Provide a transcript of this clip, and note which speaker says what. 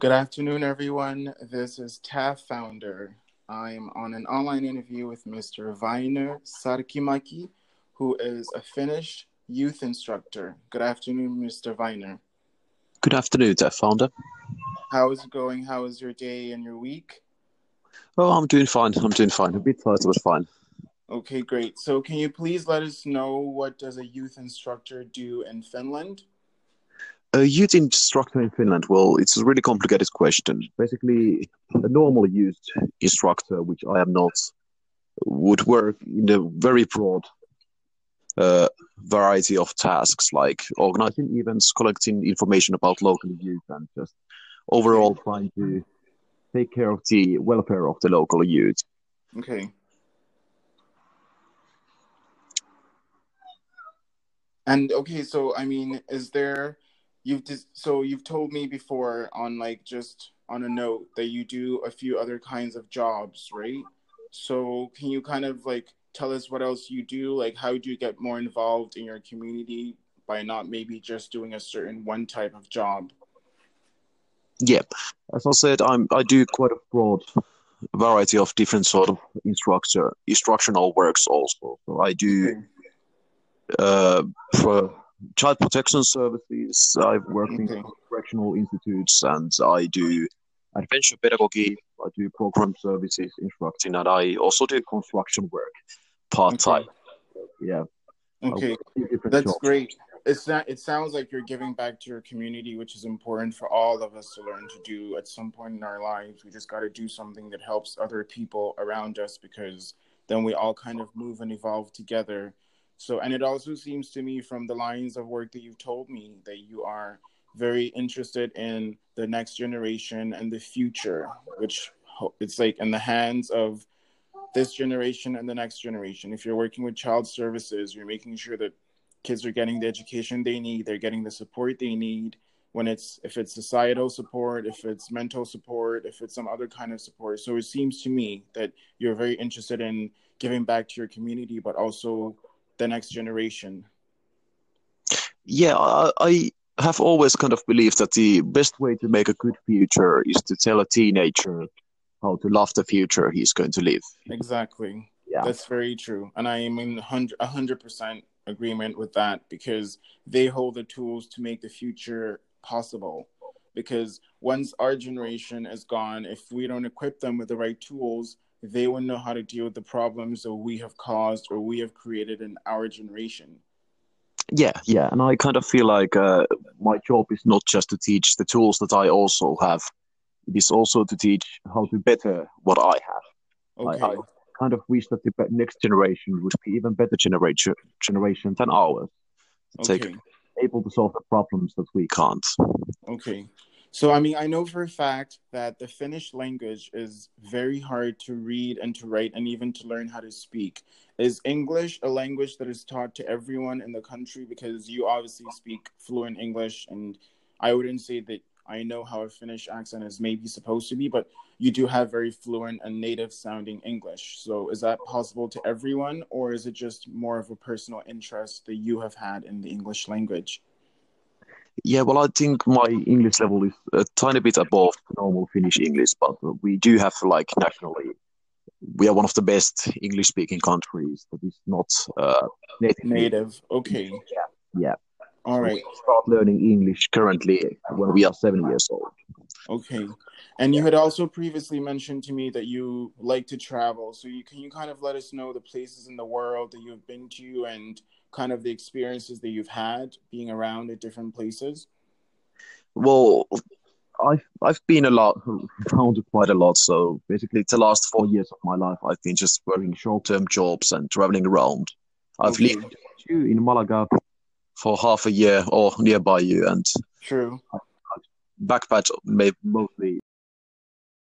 Speaker 1: Good afternoon, everyone. This is TAF founder. I'm on an online interview with Mr. Vainer Sarkimaki, who is a Finnish youth instructor. Good afternoon, Mr. Vainer.
Speaker 2: Good afternoon, TAF founder.
Speaker 1: How is it going? How is your day and your week?
Speaker 2: Oh, I'm doing fine. I'm doing fine. A bit tired, but fine.
Speaker 1: Okay, great. So, can you please let us know what does a youth instructor do in Finland?
Speaker 2: A youth instructor in Finland, well, it's a really complicated question. Basically, a normal youth instructor, which I am not, would work in a very broad uh, variety of tasks, like organizing events, collecting information about local youth, and just overall trying to take care of the welfare of the local youth.
Speaker 1: Okay. And okay, so I mean, is there you've so you've told me before on like just on a note that you do a few other kinds of jobs, right? So can you kind of like tell us what else you do? Like how do you get more involved in your community by not maybe just doing a certain one type of job?
Speaker 2: Yeah, as I said, I'm I do quite a broad variety of different sort of instructor instructional works also. So I do
Speaker 1: Okay.
Speaker 2: uh, for child protection services. I've worked
Speaker 1: Okay.
Speaker 2: in correctional institutes, and I do adventure pedagogy. I do program services instructing, and I also do construction work part time. Yeah,
Speaker 1: Okay.
Speaker 2: in different
Speaker 1: That's
Speaker 2: jobs.
Speaker 1: great. It's not, it sounds like you're giving back to your community, which is important for all of us to learn to do at some point in our lives. We just got to do something that helps other people around us because then we all kind of move and evolve together. So, and it also seems to me from the lines of work that you've told me that you are very interested in the next generation and the future, which it's like in the hands of this generation and the next generation. If you're working with child services, you're making sure that kids are getting the education they need, they're getting the support they need. When it's if it's societal support, if it's mental support, if it's some other kind of support. So it seems to me that you're very interested in giving back to your community, but also the next generation.
Speaker 2: Yeah, I, I have always kind of believed that the best way to make a good future is to tell a teenager how to love the future he's going to live.
Speaker 1: Exactly.
Speaker 2: Yeah.
Speaker 1: That's very true. And I am in hundred a hundred percent agreement with that because they hold the tools to make the future possible. Because once our generation is gone, if we don't equip them with the right tools, they won't know how to deal with the problems that we have caused or we have created in our generation.
Speaker 2: Yeah, yeah, and I kind of feel like uh, my job is not just to teach the tools that I also have. It is also to teach how to better what I have.
Speaker 1: Okay.
Speaker 2: I kind of wish that the next generation would be even better generation generation than ours.
Speaker 1: Okay.
Speaker 2: take able to solve the problems that we can't.
Speaker 1: Okay. So, I mean, I know for a fact that the Finnish language is very hard to read and to write and even to learn how to speak. Is English a language that is taught to everyone in the country? Because you obviously speak fluent English, and I wouldn't say that I know how a Finnish accent is maybe supposed to be, but you do have very fluent and native sounding English. So, is that possible to everyone, or is it just more of a personal interest that you have had in the English language?
Speaker 2: Yeah, well, I think my English level is a tiny bit above normal Finnish English, but we do have like nationally, we are one of the best English-speaking countries that is not uh, native.
Speaker 1: Native. Okay.
Speaker 2: Yeah. yeah.
Speaker 1: All right.
Speaker 2: We start learning English currently when we are seven years old.
Speaker 1: Okay. And you had also previously mentioned to me that you like to travel. So you can you kind of let us know the places in the world that you've been to and kind of the experiences that you've had being around at different places?
Speaker 2: Well, I've I've been a lot around quite a lot. So basically, the last four years of my life, I've been just working short-term jobs and traveling around. I've
Speaker 1: Okay.
Speaker 2: lived in Malaga for half a year or nearby you, and
Speaker 1: True.
Speaker 2: Backpacked may- mostly